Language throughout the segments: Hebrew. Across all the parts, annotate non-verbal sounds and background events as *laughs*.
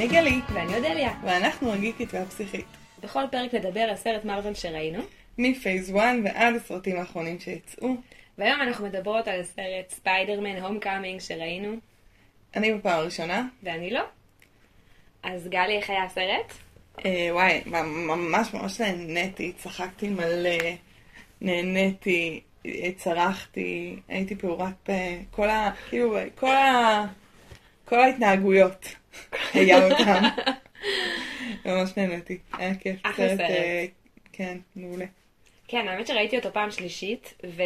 אני גלי, ואני אודליה. ואנחנו הגיקית והפסיכית. בכל פרק נדבר על סרט מארוול שראינו, מ phase 1 ועד הסרטים האחרונים שיצאו. והיום אנחנו מדברות על הסרט ספיידרמן Homecoming שראינו, אני בפעם הראשונה. ואני לא. אז גלי, איך היה הסרט? אה, וואי, ממש ממש נהניתי, צחקתי מלא, נהניתי, צרחתי, הייתי פעורת פה, כל ה... כאילו, כל ה... כל ההתנהגויות, היה אותם. ממש נהניתי, היה כיף. אחלה סרט. אה, כן, מעולה. כן, האמת שראיתי אותו פעם שלישית, ו...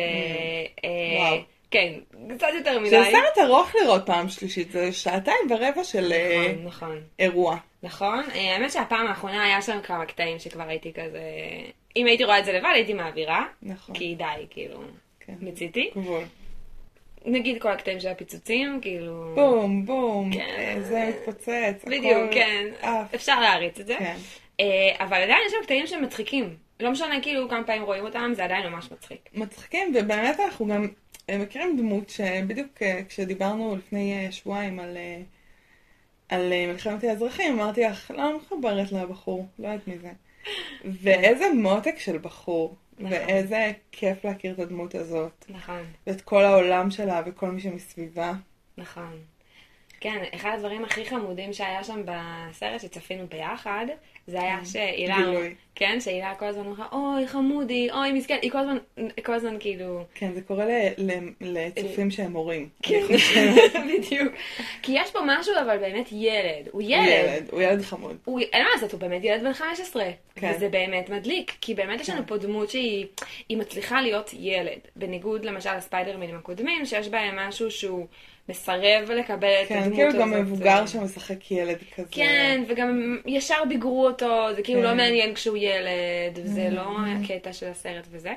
אה, וואו. כן, קצת יותר מדי. זה סרט ארוך לראות פעם שלישית, זה שעתיים ורבע של אה, נכון, נכון. אירוע. נכון, האמת שהפעם האחרונה היה שם כמה קטעים שכבר הייתי כזה... אם הייתי רואה את זה לבד הייתי מעבירה, נכון. כי די, כאילו, כן. מציתי. גבול. נגיד כל הקטעים של הפיצוצים, כאילו... בום, בום, כן. אה, זה מתפוצץ. בדיוק, הכל כן. עף. אפשר להריץ את זה. כן. אה, אבל עדיין יש שם קטעים שהם מצחיקים. לא משנה כאילו כמה פעמים רואים אותם, זה עדיין ממש מצחיק. מצחיקים, ובאמת אנחנו גם אה, מכירים דמות שבדיוק כשדיברנו לפני שבועיים על, על מלחמת האזרחים, אמרתי לך, לא מחוברת לבחור, לא יודעת מי זה. *laughs* ואיזה מותק של בחור, נכון. ואיזה כיף להכיר את הדמות הזאת, נכון, ואת כל העולם שלה וכל מי שמסביבה. נכון. כן, אחד הדברים הכי חמודים שהיה שם בסרט שצפינו ביחד, זה היה שהילה, גילוי. כן, שהילה כל הזמן אמרה, אוי חמודי, אוי מסכן, היא כל הזמן, כל הזמן כאילו, כן, זה קורה לצופים שהם הורים. כן. *laughs* בדיוק. כי יש פה משהו אבל באמת ילד, הוא ילד. ילד, הוא ילד חמוד. אין מה לעשות, הוא באמת ילד בן 15. כן. וזה באמת מדליק, כי באמת יש לנו כן. פה דמות שהיא היא מצליחה להיות ילד. בניגוד למשל לספיידרמנים הקודמים, שיש בהם משהו שהוא מסרב לקבל את כן, הדמות כאילו הזאת. גם מבוגר שמשחק ילד כזה. כן, וגם ישר ביגרו אותו, זה כאילו כן. לא מעניין כשהוא ילד, וזה Mhm. לא הקטע של הסרט וזה.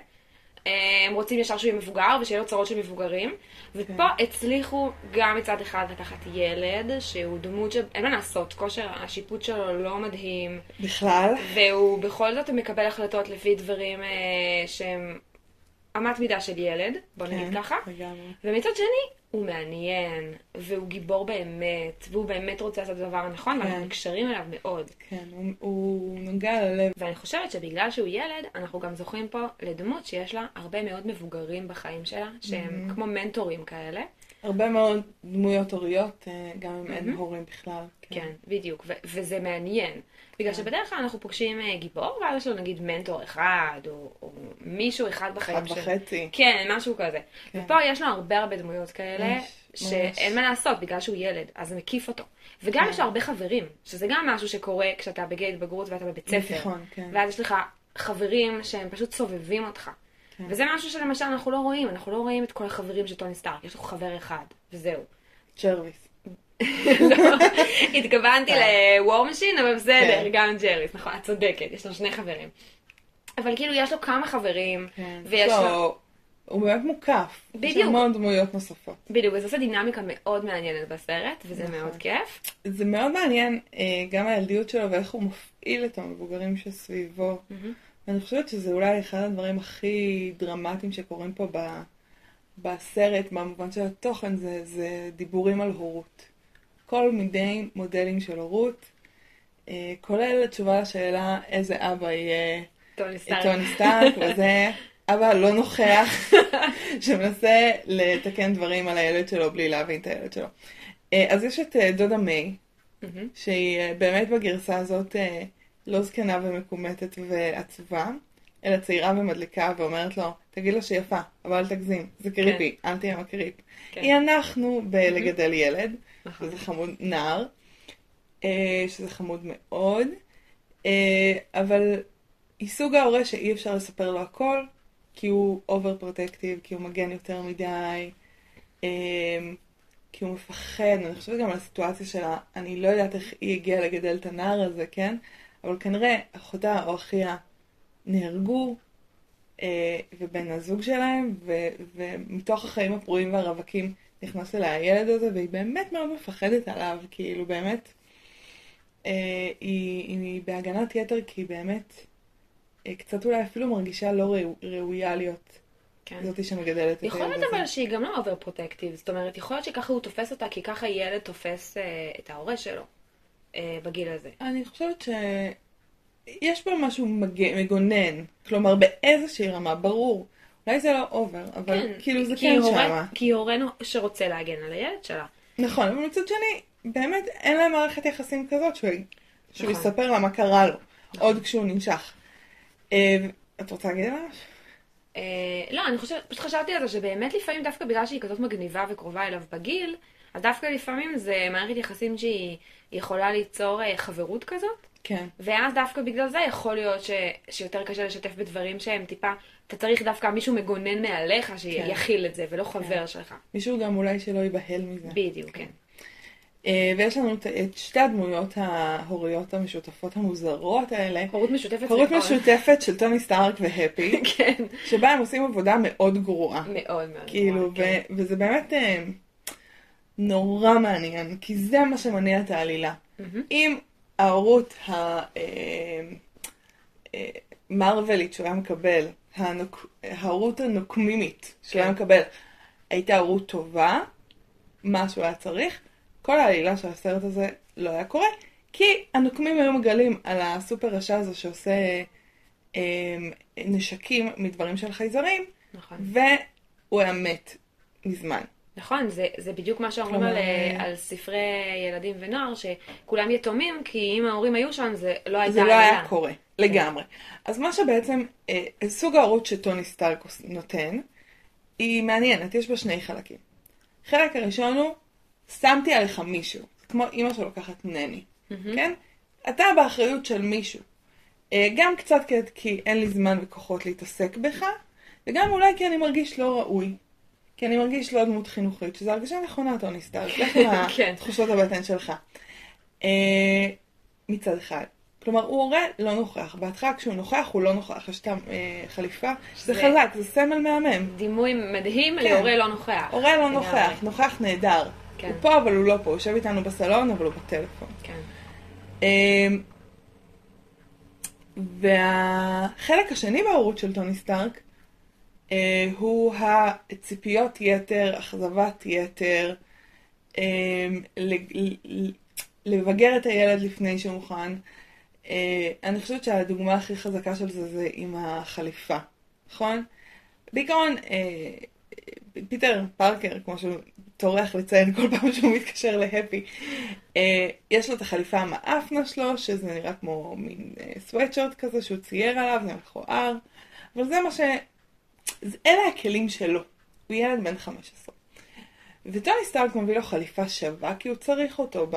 אה, הם רוצים ישר שהוא יהיה מבוגר ושיהיה לו צרות של מבוגרים. ופה כן. הצליחו גם מצד אחד לקחת ילד, שהוא דמות שאין מה לעשות, כושר השיפוט שלו לא מדהים, בכלל. והוא בכל זאת מקבל החלטות לפי דברים אה, שהם אמת מידה של ילד, בוא נגיד כן, ככה. לגמרי. ומצד שני, הוא מעניין, והוא גיבור באמת, והוא באמת רוצה לעשות את הדבר הנכון, ואנחנו כן. נקשרים אליו מאוד. כן, הוא, הוא נוגע ללב. ואני חושבת שבגלל שהוא ילד, אנחנו גם זוכים פה לדמות שיש לה הרבה מאוד מבוגרים בחיים שלה, שהם Mhm. כמו מנטורים כאלה. הרבה מאוד דמויות הוריות, אה, גם אם אין. הורים בכלל. כן, בדיוק, ו- וזה מעניין. בגלל כן. שבדרך כלל אנחנו פוגשים אה, גיבור, ואז יש לו נגיד מנטור אחד, או, מישהו אחד בחיים אחד וחצי. כן, משהו כזה. כן. ופה יש לו הרבה הרבה דמויות כאלה, שאין מה לעשות בגלל שהוא ילד, אז זה מקיף אותו. וגם כן. יש לו הרבה חברים, שזה גם משהו שקורה כשאתה בגיל התבגרות ואתה בבית ספר. בתיכון, כן. ואז יש לך חברים שהם פשוט סובבים אותך. כן. וזה משהו שלמשל אנחנו לא רואים, אנחנו לא רואים את כל החברים של טוני סטארק, יש לו חבר אחד, וזהו. ג'רוויס. *laughs* לא, התכוונתי ל War Machine, אבל בסדר, כן. גם ג'רוויס, נכון, את צודקת, יש לו שני חברים. אבל כאילו יש לו כמה חברים, כן. ויש לא, לו... הוא באמת מוקף. יש בדיוק. המון דמויות נוספות. בדיוק, וזה עושה דינמיקה מאוד מעניינת בסרט, וזה נכון. מאוד כיף. זה מאוד מעניין, אה, גם הילדיות שלו ואיך הוא מפעיל את המבוגרים שסביבו. ואני חושבת שזה אולי אחד הדברים הכי דרמטיים שקורים פה ב, בסרט, במובן של התוכן, זה, זה דיבורים על הורות. כל מיני מודלים של הורות, אה, כולל התשובה לשאלה איזה אבא יהיה טוני סטארק. טוני סטארק, וזה *laughs* אבא לא נוכח, שמנסה לתקן דברים על הילד שלו בלי להבין את הילד שלו. אה, אז יש את אה, דודה מיי, מהמם. שהיא אה, באמת בגרסה הזאת אה, לא זקנה ומקומטת ועצובה, אלא צעירה ומדליקה ואומרת לו, תגיד לו שיפה, אבל אל תגזים, זה creepy, אל תהיה creep. כן. היא אנחנו בלגדל ילד, נכון. וזה חמוד נער, אה, שזה חמוד מאוד, אה, אבל היא סוג ההורה שאי אפשר לספר לו הכל, כי הוא over protective, כי הוא מגן יותר מדי, אה, כי הוא מפחד, אני חושבת גם על הסיטואציה שלה, אני לא יודעת איך היא הגיעה לגדל את הנער הזה, כן? אבל כנראה אחותה או אחיה נהרגו, אה, ובן הזוג שלהם, ו- ומתוך החיים הפרועים והרווקים נכנס אליה הילד הזה, והיא באמת מאוד מפחדת עליו, כאילו באמת, אה, היא, היא בהגנת יתר, כי היא באמת אה, קצת אולי אפילו מרגישה לא ראו, ראויה להיות כן. זאתי שמגדלת את יכול הילד להיות הזה. אבל שהיא גם לא over protective, זאת אומרת, יכול להיות שככה הוא תופס אותה, כי ככה ילד תופס אה, את ההורה שלו. אה, בגיל הזה. אני חושבת שיש פה משהו מג... מגונן. כלומר, באיזושהי רמה, ברור. אולי זה לא אובר, אבל כן, כאילו זה כן הורה- שמה. כי הורה שרוצה להגן על הילד שלה. נכון, אבל מצד שני, באמת אין להם מערכת יחסים כזאת שהוא, שהוא נכון. יספר לה מה קרה לו, עוד כשהוא ננשך. אה, את רוצה להגיד עליו? אה, לא, אני חושבת, פשוט חשבתי על זה שבאמת לפעמים דווקא בגלל שהיא כזאת מגניבה וקרובה אליו בגיל, אז דווקא לפעמים זה מערכת יחסים שהיא יכולה ליצור אה, חברות כזאת, כן. ואז דווקא בגלל זה יכול להיות ש, שיותר קשה לשתף בדברים שהם טיפה, אתה צריך דווקא מישהו מגונן מעליך שיכיל את זה, ולא חבר שלך. מישהו גם אולי שלא ייבהל מזה. בדיוק, כן. אה, ויש לנו את- שתי הדמויות ההוריות המשותפות המוזרות האלה. הורות משותפת הורות. משותפת של טוני סטארק והפי, *laughs* כן. שבה הם עושים עבודה מאוד גרועה. מאוד מאוד. כאילו, גרועה, כן. ו- וזה באמת אה, נורא מעניין, כי זה מה שמניע את העלילה. מהמם. אם ההורות המרווילית שהוא היה מקבל, הנוק- ההורות הנוקמימית שהוא היה כן. מקבל, הייתה הורות טובה, מה שהוא היה צריך, כל העלילה של הסרט הזה לא היה קורה, כי הנוקמים היו מגלים על הסופר רשע הזה שעושה אה, נשקים מדברים של חייזרים, נכון. והוא היה מת מזמן. נכון, זה, זה בדיוק מה שאומרים כלומר, על, אה, אה, על ספרי ילדים ונוער, שכולם יתומים, כי אם ההורים היו שם, זה לא הייתה זה לא. היה קורה, לגמרי. אז מה שבעצם, אה, סוג ההורות שטוני סטארק נותן, היא מעניינת, יש בה שני חלקים. חלק הראשון הוא, שמתי עליך מישהו, כמו אימא שלוקחת נני, כן? אתה באחריות של מישהו. אה, גם קצת כי אין לי זמן וכוחות להתעסק בך, וגם אולי כי אני מרגיש לא ראוי. כי אני מרגיש לא דמות חינוכית, שזו הרגשה נכונה, טוני סטארק, לך עם כן. תחושות הבטן שלך. אה, מצד אחד. כלומר, הוא הורה לא נוכח. בהתחלה כשהוא נוכח, הוא לא נוכח. יש את החליפה, שזה זה- חזק, זה סמל מהמם. דימוי מדהים כן. להורה לא נוכח. הורה לא. נוכח, נוכח נהדר. כן. הוא פה אבל הוא לא פה, הוא יושב איתנו בסלון אבל הוא בטלפון. כן. אמ, והחלק השני בהורות של טוני סטארק אה, הוא הציפיות יתר, אכזבת יתר, ל- לבגר את הילד לפני שהוא מוכן. אה, אני חושבת שהדוגמה הכי חזקה של זה זה עם החליפה, נכון? בעיקרון, אה, פיטר פארקר, כמו שהוא טורח לציין כל פעם שהוא מתקשר להפי, אה, יש לו את החליפה המאפנה שלו, שזה נראה כמו מין סוואטשרט כזה שהוא צייר עליו, זה מכוער, אבל זה מה זה- אלה הכלים שלו. הוא ילד בן 15. וטוני סטארק מביא לו חליפה שווה, כי הוא צריך אותו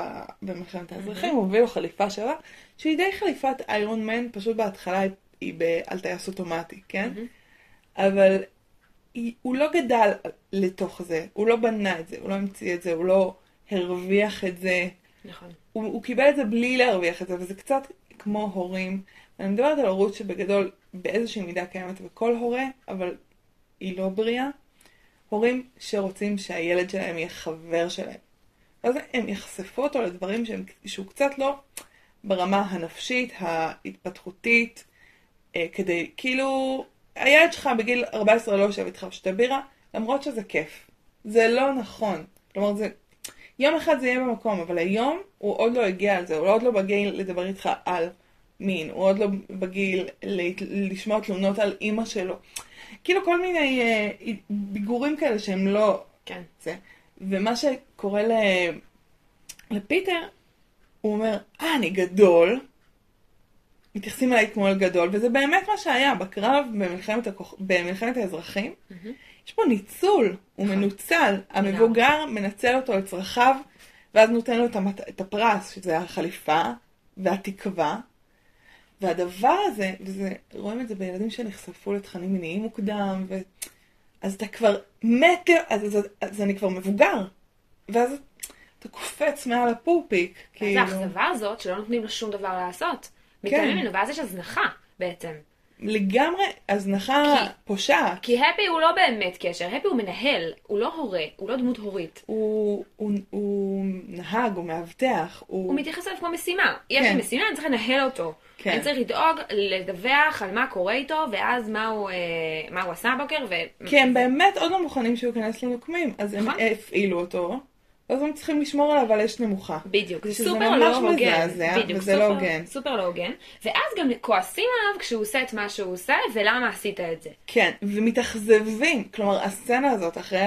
במלחמת האזרחים, הוא מביא לו חליפה שווה, שהיא די חליפת איירון מן, פשוט בהתחלה היא- על טייס אוטומטי, כן? אבל היא, הוא לא גדל לתוך זה, הוא לא בנה את זה, הוא לא המציא את זה, הוא לא הרוויח את זה, נכון. הוא, הוא קיבל את זה בלי להרוויח את זה, וזה קצת כמו הורים. אני מדברת על הורות שבגדול באיזושהי מידה קיימת בכל הורה, אבל היא לא בריאה. הורים שרוצים שהילד שלהם יהיה חבר שלהם. ואז הם יחשפו אותו לדברים שהם, שהוא קצת לא ברמה הנפשית, ההתפתחותית, אה, כדי, כאילו, הילד שלך בגיל 14 לא יושב איתך ושותה בירה, למרות שזה כיף. זה לא נכון. כלומר, זה... יום אחד זה יהיה במקום, אבל היום הוא עוד לא הגיע על זה, הוא עוד לא בגיל לדבר איתך על מין, הוא עוד לא בגיל לשמוע תלונות על אימא שלו. כאילו כל מיני אה, ביגורים כאלה שהם לא כן. זה. ומה שקורה ל... לפיטר, הוא אומר, אה, אני גדול. מתייחסים אליי כמו אל גדול, וזה באמת מה שהיה בקרב במלחמת, הכוח... במלחמת האזרחים. יש פה ניצול, הוא נכון. מנוצל. המבוגר מנצל אותו לצרכיו, ואז נותן לו את, המת... את הפרס, שזה החליפה והתקווה. והדבר הזה, וזה, רואים את זה בילדים שנחשפו לתכנים מיניים מוקדם, ו... אז אתה כבר מת, אז, אז, אז אני כבר מבוגר. ואז אתה קופץ מעל הפופיק, אז כאילו. האכזבה הזאת, שלא נותנים לו שום דבר לעשות. מתעלמים ממנו, ואז יש הזנחה בעצם. לגמרי הזנחה כי- פושעת. כי הפי הוא לא באמת קשר, הפי הוא מנהל, הוא לא הורה, הוא לא דמות הורית. הוא, הוא, הוא נהג, הוא מאבטח, הוא... הוא מתייחס אליו כמו משימה. יש כן. לי משימה, אני צריך לנהל אותו. כן. אני צריך לדאוג, לדווח על מה קורה איתו, ואז מה הוא, אה, מה הוא עשה הבוקר, ו... כי הם באמת עוד לא מוכנים שהוא ייכנס לנוקמים, אז הם נכון. הפעילו אותו, אז הם צריכים לשמור עליו על אש נמוכה. בדיוק, זה שזה סופר ממש לא הוגן. מזעזע, בדיוק, וזה לא הוגן. סופר לא הוגן. ואז גם כועסים עליו כשהוא עושה את מה שהוא עושה, ולמה עשית את זה. כן, ומתאכזבים. כלומר, הסצנה הזאת אחרי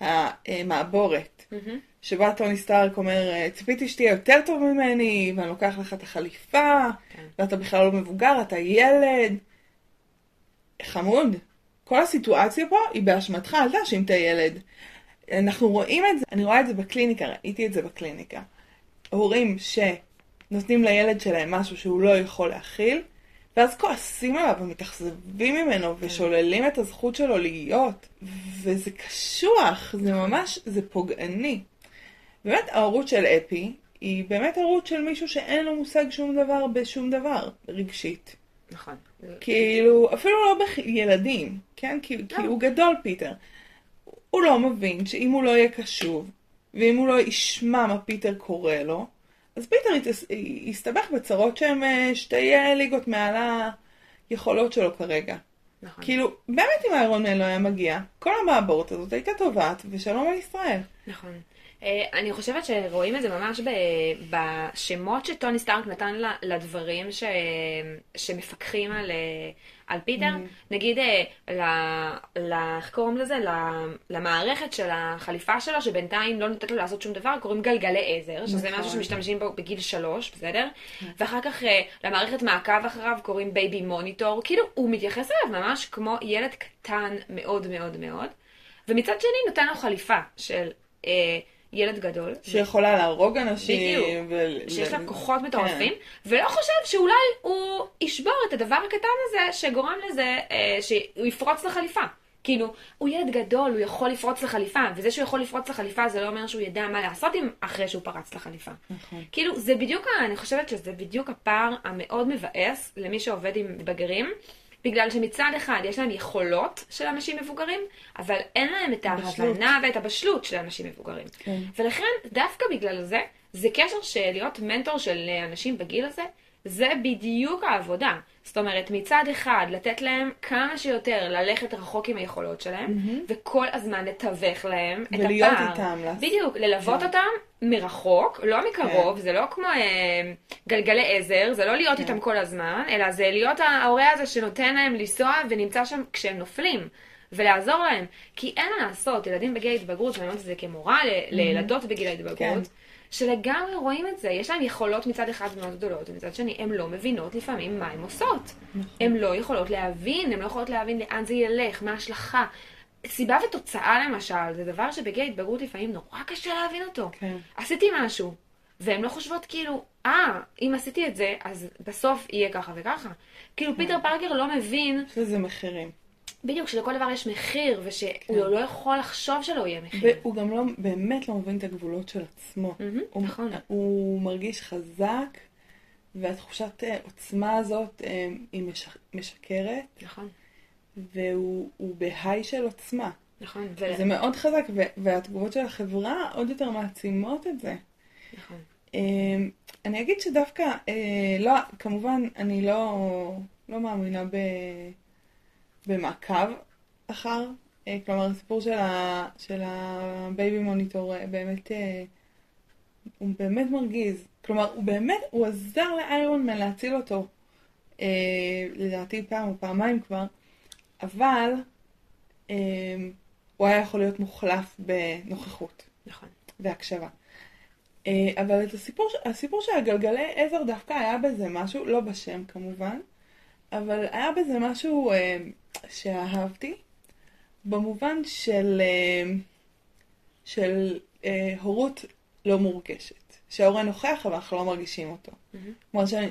המעבורת, שבה טוני סטארק אומר, ציפיתי שתהיה יותר טוב ממני, ואני לוקח לך את החליפה, כן. ואתה בכלל לא מבוגר, אתה ילד. חמוד. כל הסיטואציה פה היא באשמתך, אל תאשים את הילד. אנחנו רואים את זה, אני רואה את זה בקליניקה, ראיתי את זה בקליניקה. הורים שנותנים לילד שלהם משהו שהוא לא יכול להכיל, ואז כועסים עליו ומתאכזבים ממנו ושוללים את הזכות שלו להיות. וזה קשוח, זה ממש, זה פוגעני. באמת, ההורות של אפי היא באמת הורות של מישהו שאין לו מושג שום דבר בשום דבר, רגשית. נכון. כאילו, אפילו לא בילדים, כן? כי, כי לא. הוא גדול, פיטר. הוא לא מבין שאם הוא לא יהיה קשוב, ואם הוא לא ישמע מה פיטר קורא לו, אז פיטר יסתבך בצרות שהן אה, שתי אה, ליגות מעל היכולות שלו כרגע. נכון. כאילו, באמת אם איירון מן לא היה מגיע, כל המעבורת הזאת הייתה טובעת, ושלום על ישראל. נכון. אה, אני חושבת שרואים את זה ממש ב- בשמות שטוני סטארק נתן לדברים ש... שמפקחים על, אה, על פיטר. נגיד, אה, ל... ל... איך קוראים לזה? ל- למערכת של החליפה שלו, שבינתיים לא נותנת לו לעשות שום דבר, קוראים גלגלי עזר, שזה נכון. משהו שמשתמשים בו בגיל שלוש, בסדר? ואחר כך למערכת מעקב אחריו קוראים baby monitor. כאילו, הוא מתייחס אליו ממש כמו ילד קטן מאוד מאוד מאוד. ומצד שני נותן לו חליפה של אה, ילד גדול. שיכולה להרוג אנשים. בדיוק. ו- שיש לה כוחות מטורפים, כן. ולא חושב שאולי הוא ישבור את הדבר הקטן הזה שגורם לזה אה, שהוא יפרוץ לחליפה. כאילו, הוא ילד גדול, הוא יכול לפרוץ לחליפה, וזה שהוא יכול לפרוץ לחליפה זה לא אומר שהוא ידע מה לעשות עם אחרי שהוא פרץ לחליפה. נכון. כאילו, זה בדיוק, אני חושבת שזה בדיוק הפער המאוד מבאס למי שעובד עם מתבגרים, בגלל שמצד אחד יש להם יכולות של אנשים מבוגרים, אבל אין להם את. ההבנה ואת הבשלות של אנשים מבוגרים. כן. ולכן, דווקא בגלל זה, זה קשר של להיות מנטור של אנשים בגיל הזה, זה בדיוק העבודה. זאת אומרת, מצד אחד, לתת להם כמה שיותר ללכת רחוק עם היכולות שלהם, וכל הזמן לתווך להם את הפער. ולהיות איתם, בדיוק, ללוות כן. אותם מרחוק, לא מקרוב, זה לא כמו אה, גלגלי עזר, זה לא להיות כן. איתם כל הזמן, אלא זה להיות ההורה הזה שנותן להם לנסוע ונמצא שם כשהם נופלים. ולעזור להם, כי אין מה לעשות, ילדים בגיל ההתבגרות, ואני אומרת את זה כמורה ל- לילדות בגיל ההתבגרות, כן. שלגמרי רואים את זה, יש להם יכולות מצד אחד מאוד גדולות, ומצד שני הן לא מבינות לפעמים מה הן עושות. הן לא יכולות להבין, הן לא יכולות להבין לאן זה ילך, מה ההשלכה. סיבה ותוצאה למשל, זה דבר שבגיל ההתבגרות לפעמים נורא קשה להבין אותו. כן. עשיתי משהו, והן לא חושבות כאילו, אה, אם עשיתי את זה, אז בסוף יהיה ככה וככה. כאילו פיטר פארקר לא מבין, יש לזה מחירים. בדיוק, שלכל דבר יש מחיר, ושהוא כן. לא יכול לחשוב שלא יהיה מחיר. והוא גם לא, באמת לא מבין את הגבולות של עצמו. מהמם, הוא, נכון. הוא מרגיש חזק, והתחושת אה, עוצמה הזאת אה, היא מש, משקרת, נכון, והוא הוא בהיי של עוצמה. נכון, ו- זה מאוד חזק, ו- והתגובות של החברה עוד יותר מעצימות את זה. נכון. אה, אני אגיד שדווקא, לא, כמובן, אני לא, לא מאמינה ב, במעקב אחר, אה, כלומר, הסיפור של, ה, של ה baby monitor אה, באמת, אה, הוא באמת מרגיז. כלומר, הוא באמת, הוא עזר לאיירון מן להציל אותו, לדעתי פעם או פעמיים כבר, אבל הוא היה יכול להיות מוחלף בנוכחות. נכון. והקשבה. אבל את הסיפור, הסיפור של הגלגלי עזר דווקא היה בזה משהו, לא בשם כמובן, אבל היה בזה משהו אה, שאהבתי, במובן של, אה, של אה, הורות לא מורגשת. שההורה נוכח אבל אנחנו לא מרגישים אותו. כלומר שאני,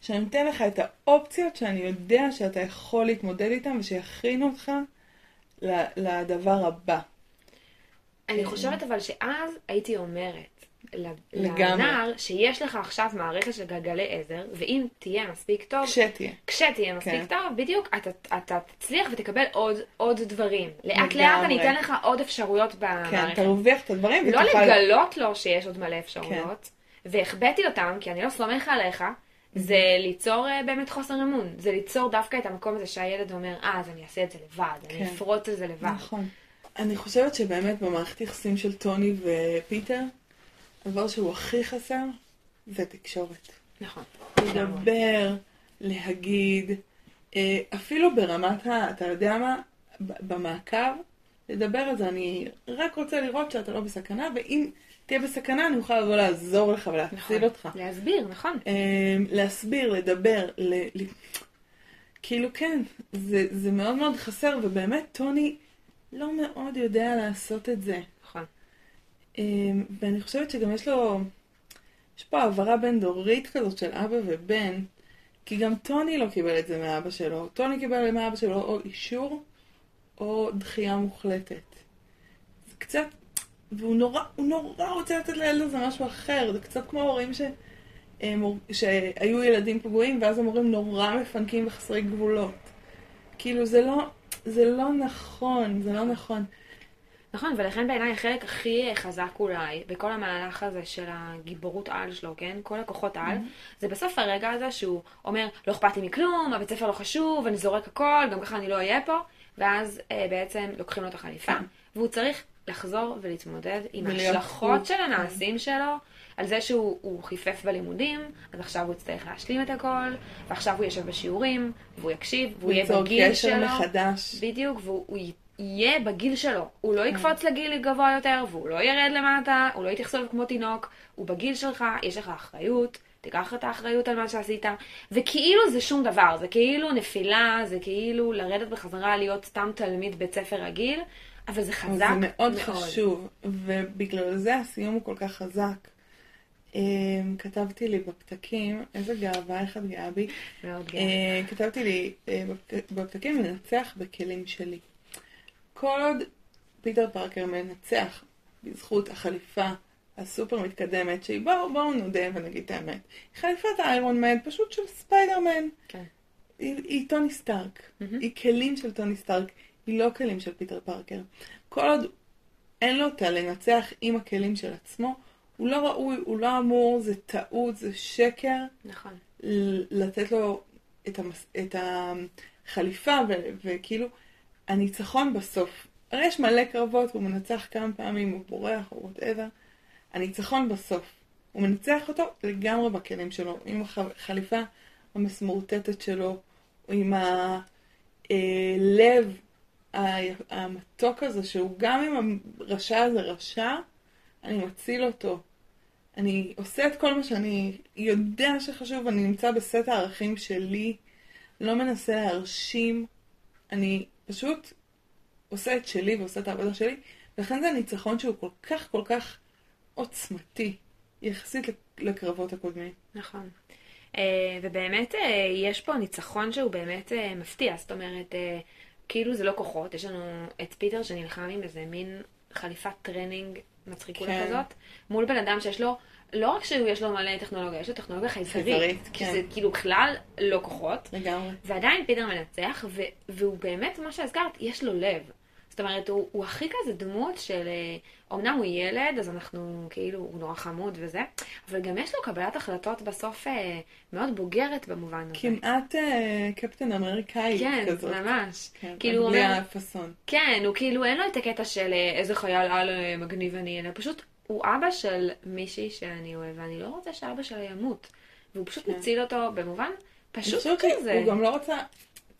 שאני נותן לך את האופציות שאני יודע שאתה יכול להתמודד איתן ושיכינו אותך לדבר הבא. אני חושבת אבל שאז הייתי אומרת. לנער שיש לך עכשיו מערכת של גלגלי עזר, ואם תהיה מספיק טוב, כשתהיה. כשתהיה מספיק כן. טוב, בדיוק, אתה, אתה תצליח ותקבל עוד, עוד דברים. לאט. לאט אני אתן לך עוד אפשרויות כן, במערכת. תרוויח את הדברים לא ותוכל... לגלות לו שיש עוד מלא אפשרויות, כן. והחבאתי אותם, כי אני לא סומך עליך, זה ליצור אה, באמת חוסר אמון. זה ליצור דווקא את המקום הזה שהילד אומר, אה, אז אני אעשה את זה לבד, אני כן. אפרוץ את זה לבד. נכון. אני חושבת שבאמת במערכת יחסים של טוני ופיטר, הדבר שהוא הכי חסר זה תקשורת. נכון. לדבר, להגיד, אה, אפילו ברמת ה... אתה יודע מה? במעקב, לדבר על זה. אני רק רוצה לראות שאתה לא בסכנה, ואם תהיה בסכנה אני אוכל לבוא לעזור לך ולהציל נכון. אותך. להסביר, נכון. אה, להסביר, לדבר. ל... כאילו כן, זה, זה מאוד מאוד חסר, ובאמת טוני לא מאוד יודע לעשות את זה. אה, ואני חושבת שגם יש לו, יש פה העברה בין דורית כזאת של אבא ובן, כי גם טוני לא קיבל את זה מאבא שלו. טוני קיבל מאבא שלו או אישור או דחייה מוחלטת. זה קצת, והוא נורא, הוא נורא רוצה לתת לילד הזה משהו אחר, זה קצת כמו הורים ש... הור- שהיו ילדים פגועים, ואז הם הורים נורא מפנקים וחסרי גבולות. כאילו, זה לא, זה לא נכון, זה לא נכון. נכון, ולכן בעיניי החלק הכי חזק אולי בכל המהלך הזה של הגיבורות על שלו, כן? כל הכוחות על, זה בסוף הרגע הזה שהוא אומר, לא אכפת לי מכלום, הבית ספר לא חשוב, אני זורק הכל, גם ככה אני לא אהיה פה, ואז אה, בעצם לוקחים לו את החליפה, והוא צריך לחזור ולהתמודד עם ההשלכות. של המעשים שלו, על זה שהוא הוא חיפף בלימודים, אז עכשיו הוא יצטרך להשלים את הכל, ועכשיו הוא יושב בשיעורים, והוא יקשיב, והוא יהיה ליצור בגיל קשר שלו. מחדש. בדיוק, והוא יהיה בגיל שלו. הוא לא יקפוץ לגיל גבוה יותר, והוא לא ירד למטה, הוא לא יתייחס אליו כמו תינוק, הוא בגיל שלך, יש לך אחריות, תיקח את האחריות על מה שעשית, וכאילו זה שום דבר, זה כאילו נפילה, זה כאילו לרדת בחזרה להיות סתם תלמיד בית ספר רגיל, אבל זה חזק זה מאוד חשוב, ובגלל זה הסיום הוא כל כך חזק. אמ, כתבתי לי בפתקים, איזה גאווה, איך את גאה בי. מאוד גאה. אה, כתבתי לי אה, בפ- בפתקים לנצח בכלים שלי. כל עוד פיטר פארקר מנצח בזכות החליפה הסופר מתקדמת, שהיא בואו בואו נודה ונגיד את האמת. חליפת איירון מן, פשוט של ספיידרמן. כן. היא, היא טוני סטארק. מהמם. היא כלים של טוני סטארק, היא לא כלים של פיטר פארקר. כל עוד אין לו אותה לנצח עם הכלים של עצמו, הוא לא ראוי, הוא לא אמור, זה טעות, זה שקר. נכון. לתת לו את, המס... את החליפה, ו... וכאילו, הניצחון בסוף. הרי יש מלא קרבות, הוא מנצח כמה פעמים, הוא בורח או whatever. הניצחון בסוף. הוא מנצח אותו לגמרי בכלים שלו, עם החליפה המסמורטטת שלו, עם הלב המתוק הזה, שהוא גם אם הרשע הזה רשע, אני מציל אותו. אני עושה את כל מה שאני יודע שחשוב, אני נמצא בסט הערכים שלי, לא מנסה להרשים, אני פשוט עושה את שלי ועושה את העבודה שלי, ולכן זה ניצחון שהוא כל כך כל כך עוצמתי, יחסית לקרבות הקודמים. נכון. אה, ובאמת אה, יש פה ניצחון שהוא באמת אה, מפתיע, זאת אומרת, כאילו זה לא כוחות, יש לנו את פיטר שנלחם עם איזה מין חליפת טרנינג מצחיקולה כן. כזאת, מול בן אדם שיש לו, לא רק שיש לו מלא טכנולוגיה, יש לו טכנולוגיה חייזרית, כי כן. זה כאילו בכלל לא כוחות, לגמרי. ועדיין פיטר מנצח, ו- והוא באמת, מה שהזכרת, יש לו לב. זאת אומרת, הוא, הוא הכי כזה דמות של, אה, אמנם הוא ילד, אז אנחנו, כאילו, הוא נורא חמוד וזה, אבל גם יש לו קבלת החלטות בסוף אה, מאוד בוגרת במובן הזה. כמעט אה, קפטן אמריקאי כן, כזאת. ממש. כן, כאילו, בלי אומר, הפאסון. כן, הוא כאילו, אין לו את הקטע של אה, איזה חייל על אה, מגניב אני, אלא פשוט, הוא אבא של מישהי שאני אוהב, ואני לא רוצה שאבא שלה ימות. והוא פשוט כן. מציל אותו במובן פשוט כזה. שהוא גם לא רצה...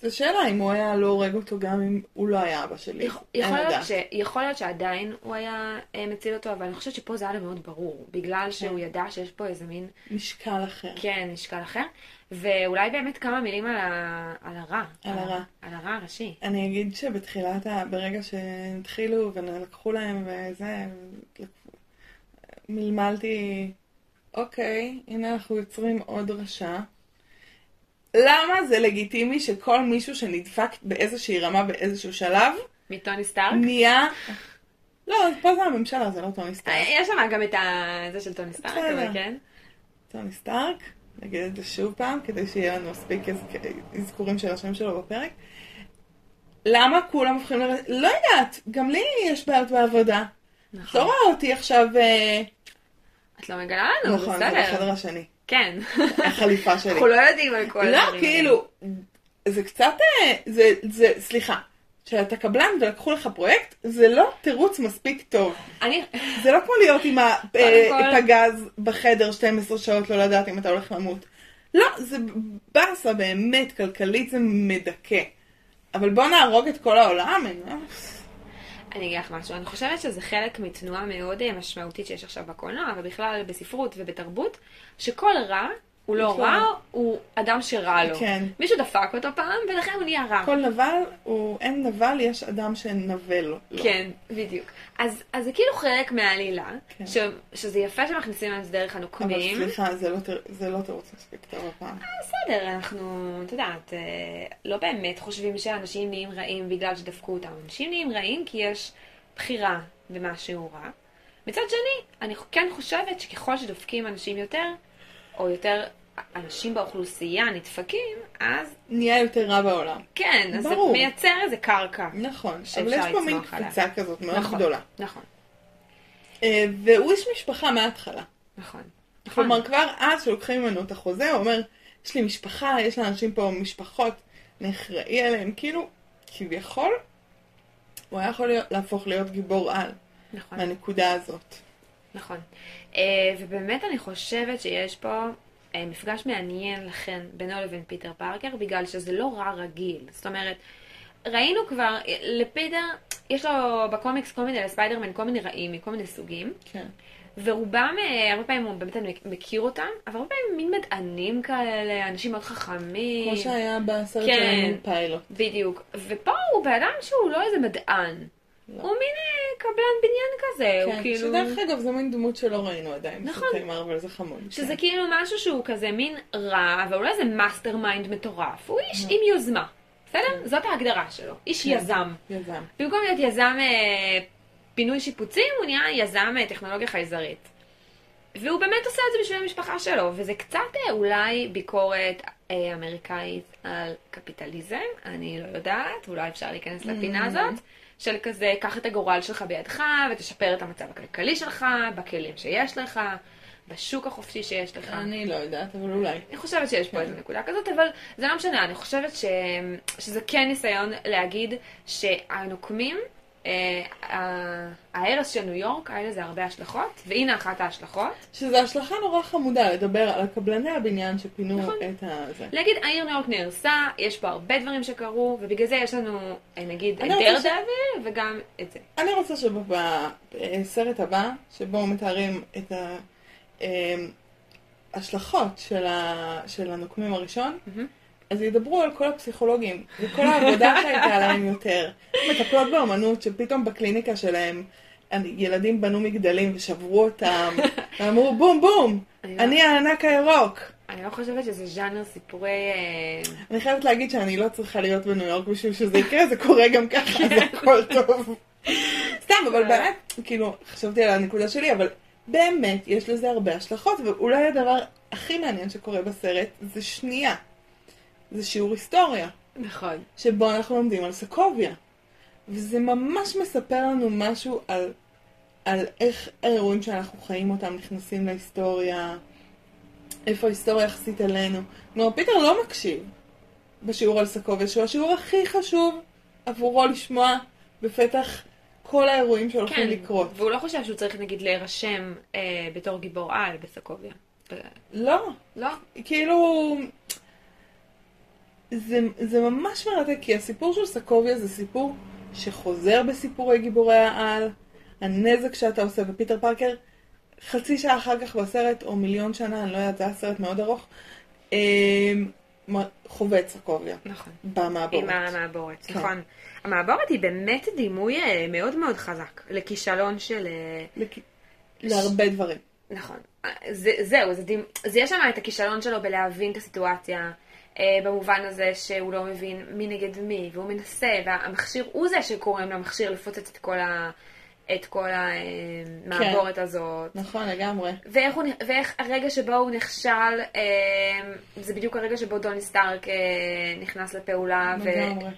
זו שאלה אם הוא היה לא הורג אותו גם אם הוא לא היה אבא שלי. יכול, יכול, להיות. ש, יכול להיות שעדיין הוא היה אה, מציל אותו, אבל אני חושבת שפה זה היה לו מאוד ברור, בגלל שהוא כן. ידע שיש פה איזה מין, משקל אחר. כן, משקל אחר. ואולי באמת כמה מילים על, ה, על הרע. על הרע. על הרע הראשי. אני אגיד שבתחילת, ה... ברגע שהתחילו ולקחו להם וזה, מלמלתי, אוקיי, הנה אנחנו יוצרים עוד רשע. למה זה לגיטימי שכל מישהו שנדפק באיזושהי רמה באיזשהו שלב, מטוני סטארק. נהיה... לא, פה זה הממשלה, זה לא טוני סטארק. אה, יש שם גם את ה... זה של טוני סטארק. אבל כן. טוני סטארק, נגיד את זה שוב פעם, כדי שיהיה לנו מספיק אזכורים של השם שלו בפרק. למה כולם הופכים ל... לא יודעת, גם לי יש בעיות בעבודה. נכון. לא רואה אותי עכשיו... אה, את לא מגלה לנו, נכון, זה בסדר. בחדר השני. כן. החליפה שלי. אנחנו לא יודעים על כל לא, הדברים האלה. כאילו, זה קצת... אה, זה, זה, סליחה. שאתה קבלן ולקחו לך פרויקט, זה לא תירוץ מספיק טוב. אני... זה לא כמו להיות עם הפגז בחדר 12 שעות, לא לדעת אם אתה הולך למות. לא, זה באסה באמת, כלכלית זה מדכא. אבל בוא נהרוג את כל העולם, אין מה. אני אגיד לך משהו, אני חושבת שזה חלק מתנועה מאוד אה, משמעותית שיש עכשיו בקולנוע, ובכלל בספרות ובתרבות, שכל רע הוא לא רע, הוא אדם שרע לו. כן. מישהו דפק אותו פעם, ולכן הוא נהיה רע. כל נבל, הוא, אין נבל, יש אדם שנבל לו. כן, בדיוק. אז, אז זה כאילו חלק מהעלילה, כן. ש, שזה יפה שמכניסים את זה דרך אבל הנוקמים. סליחה, זה לא, זה לא תירוץ מספיק טוב הפעם. בסדר, אנחנו, את יודעת, אה, לא באמת חושבים שאנשים נהיים רעים בגלל שדפקו אותם. אנשים נהיים רעים כי יש בחירה במשהו רע. מצד שני, אני כן חושבת שככל שדופקים אנשים יותר, או יותר אנשים באוכלוסייה נדפקים, אז נהיה יותר רע בעולם. כן, אז ברור. זה מייצר איזה קרקע. נכון, אבל יש פה מין לצמוח עליה. קפיצה כזאת מאוד נכון, גדולה. נכון, אה, והוא איש משפחה מההתחלה. נכון. נכון. כלומר, כבר אז שלוקחים ממנו את החוזה, הוא אומר, יש לי משפחה, יש לאנשים פה משפחות, אני אחראי עליהם. כאילו, כביכול, הוא היה יכול להיות, להפוך להיות גיבור על נכון. מהנקודה הזאת. נכון. אה, ובאמת אני חושבת שיש פה אה, מפגש מעניין לכן בינו לבין פיטר פארקר, בגלל שזה לא רע רגיל. זאת אומרת, ראינו כבר, אה, לפיטר, יש לו בקומיקס כל מיני, לספיידרמן, כל מיני רעים מכל מיני סוגים, כן. ורובם, הרבה פעמים הוא באמת מכיר אותם, אבל הרבה פעמים מין מדענים כאלה, אנשים מאוד חכמים. כמו שהיה בסרט כן. שלנו פיילוט. בדיוק. ופה הוא בן אדם שהוא לא איזה מדען. לא. הוא מין אה, קבלן בניין כזה, הוא כן, כאילו... שדרך אגב זו מין דמות שלא ראינו עדיין. נכון. בסרטי מארוול זה חמוד. שזה כן. כאילו משהו שהוא כזה מין רע, אבל אולי זה mastermind מטורף. הוא איש עם יוזמה. בסדר? זאת ההגדרה שלו. איש כן. יזם. יזם. במקום להיות יזם אה, פינוי שיפוצים, הוא נהיה יזם אה, טכנולוגיה חייזרית. והוא באמת עושה את זה בשביל המשפחה שלו, וזה קצת אה, אולי ביקורת אה, אמריקאית על קפיטליזם, אני לא יודעת, אולי אפשר להיכנס לפינה הזאת, של כזה, קח את הגורל שלך בידך ותשפר את המצב הכלכלי שלך, בכלים שיש לך, בשוק החופשי שיש לך. אני לא יודעת, אבל אולי. אני חושבת שיש פה איזו נקודה כזאת, אבל זה לא משנה, אני חושבת ש... שזה כן ניסיון להגיד שהנוקמים, ההרס של ניו יורק, היה לזה הרבה השלכות, והנה אחת ההשלכות. שזו השלכה נורא חמודה לדבר על הקבלני הבניין שפינו נכון. את ה... זה. להגיד, העיר ניו יורק נהרסה, יש פה הרבה דברים שקרו, ובגלל זה יש לנו, אה, נגיד, את רוצה ש- דרדאבל, וגם את זה. אני רוצה שבסרט הבא, שבו מתארים את ההשלכות של, ה... של הנוקמים הראשון, מהמם. אז ידברו על כל הפסיכולוגים, וכל העבודה שהייתה להם יותר. מטפלות באומנות שפתאום בקליניקה שלהם ילדים בנו מגדלים ושברו אותם, ואמרו בום בום, אני לא- הענק הירוק. אני לא חושבת שזה ז'אנר סיפורי... אה, אני חייבת להגיד שאני לא צריכה להיות בניו יורק בשביל שזה יקרה, זה קורה גם ככה, אז הכל טוב. סתם, אבל באמת, כאילו, חשבתי על הנקודה שלי, אבל באמת, יש לזה הרבה השלכות, ואולי הדבר הכי מעניין שקורה בסרט זה שנייה. זה שיעור היסטוריה, נכון. שבו אנחנו לומדים על סקוביה. וזה ממש מספר לנו משהו על, על איך האירועים שאנחנו חיים אותם נכנסים להיסטוריה, איפה ההיסטוריה יחסית אלינו. כלומר, פיטר לא מקשיב בשיעור על סקוביה, שהוא השיעור הכי חשוב עבורו לשמוע בפתח כל האירועים שהולכים כן, לקרות. והוא לא חושב שהוא צריך נגיד להירשם אה, בתור גיבור על בסקוביה. לא, לא? כאילו... זה, זה ממש מרתק, כי הסיפור של סקוביה זה סיפור שחוזר בסיפורי גיבורי העל, הנזק שאתה עושה, ופיטר פארקר חצי שעה אחר כך בסרט, או מיליון שנה, אני לא יודעת, זה היה סרט מאוד ארוך, אה, חווה את סקוביה נכון. במעבורת. עם המעבורת, כן. נכון. המעבורת היא באמת דימוי אה, מאוד מאוד חזק לכישלון של... אה, לכ... להרבה דברים. נכון. אה, זה, זהו, זה, דימ... זה יש שם את הכישלון שלו בלהבין את הסיטואציה, במובן הזה שהוא לא מבין מי נגד מי, והוא מנסה, והמכשיר הוא זה שגורם למכשיר לפוצץ את כל, ה... את כל המעבורת כן. הזאת. נכון, לגמרי. ואיך, הוא, ואיך הרגע שבו הוא נכשל, אה, זה בדיוק הרגע שבו דוני סטארק אה, נכנס לפעולה ו.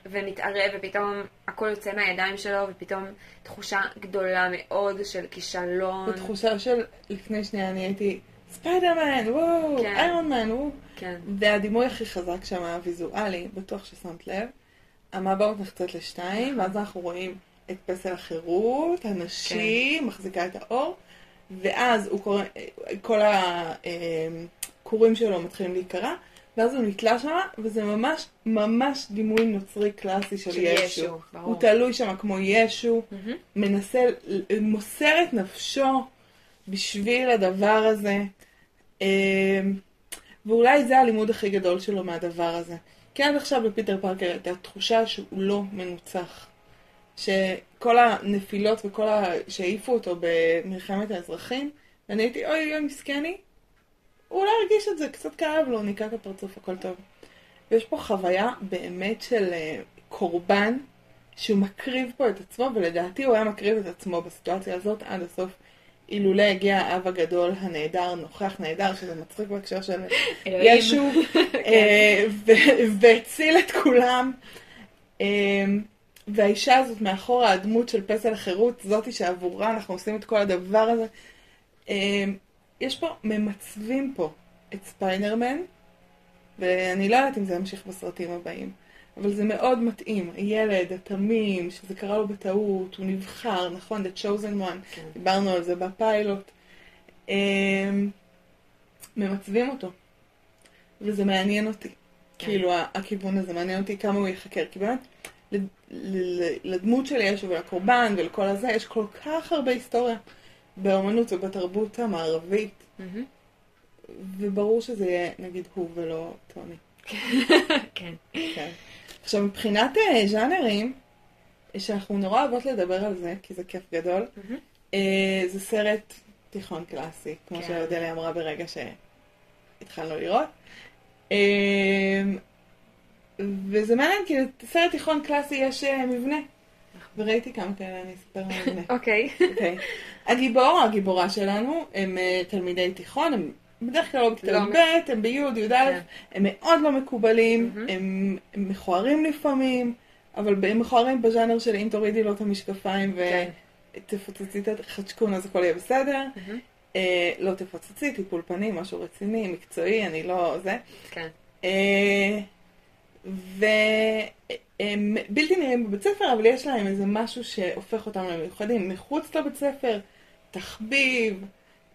ומתערב, ופתאום הכל יוצא מהידיים שלו, ופתאום תחושה גדולה מאוד של כישלון. בתחושה של לפני שנייה אני הייתי ספיידרמן, וואו, כן. איירון מן, וואו. כן. והדימוי הכי חזק שם הוויזואלי, בטוח ששמת לב, המעברות נחצות לשתיים, ואז אנחנו רואים את פסל החירות, הנשי, מחזיקה את האור, ואז הוא קורא, כל הכורים שלו מתחילים להיקרע, ואז הוא נתלה שם, וזה ממש ממש דימוי נוצרי קלאסי של של ישו. ישו, ברור. הוא תלוי שם כמו ישו, מהמם. מנסה, מוסר את נפשו בשביל הדבר הזה. אמ, ואולי זה הלימוד הכי גדול שלו מהדבר הזה. כי עד עכשיו בפיטר פארקר הייתה תחושה שהוא לא מנוצח. שכל הנפילות וכל ה... שהעיפו אותו במלחמת האזרחים, ואני הייתי, אוי אוי מסכני, הוא לא הרגיש את זה, קצת כאב לו, ניקה את הפרצוף, הכל טוב. ויש פה חוויה באמת של אה, קורבן, שהוא מקריב פה את עצמו, ולדעתי הוא היה מקריב את עצמו בסיטואציה הזאת עד הסוף. אילולא הגיע האב הגדול הנהדר, נוכח נהדר, שזה מצחיק בהקשר של. ישו, *laughs* אה, ו- והציל את כולם. אה, והאישה הזאת מאחורה, הדמות של פסל החירות, זאתי שעבורה אנחנו עושים את כל הדבר הזה. אה, יש פה, ממצבים פה את ספיידרמן, ואני לא יודעת אם זה ימשיך בסרטים הבאים, אבל זה מאוד מתאים. הילד, התמים, שזה קרה לו בטעות, הוא נבחר, נכון? The chosen one. כן. דיברנו על זה בפיילוט. אמ, ממצבים אותו. וזה מעניין אותי. כן. כאילו, הכיוון הזה מעניין אותי כמה הוא ייחקר. כי באמת, לדמות של ישו ולקורבן ולכל הזה, יש כל כך הרבה היסטוריה באמנות ובתרבות המערבית. מהמם. וברור שזה יהיה, נגיד, הוא ולא טוני. *laughs* כן. כן. עכשיו, מבחינת אה, ז'אנרים, שאנחנו נורא אוהבות לדבר על זה, כי זה כיף גדול. אה, זה סרט תיכון קלאסי, כמו כן. שאודליה אמרה ברגע שהתחלנו לראות. אה, וזה מעניין, כי סרט תיכון קלאסי יש מבנה. וראיתי כמה כאלה, אני אספר על *laughs* המבנה. אוקיי. אוקיי. הגיבור או הגיבורה שלנו הם תלמידי תיכון, הם בדרך כלל לא בכיתה לא י"ב, הם בי', י"א, כן. הם מאוד לא מקובלים. הם מכוערים לפעמים, אבל הם מכוערים בז'אנר של אם תורידי לו את המשקפיים כן. ותפוצצי את החדשקון אז הכל יהיה בסדר. אה, לא תפוצצי, טיפול פנים, משהו רציני, מקצועי, אני לא זה. כן. אה, והם בלתי נראים בבית ספר, אבל יש להם איזה משהו שהופך אותם למיוחדים. מחוץ לבית ספר, תחביב,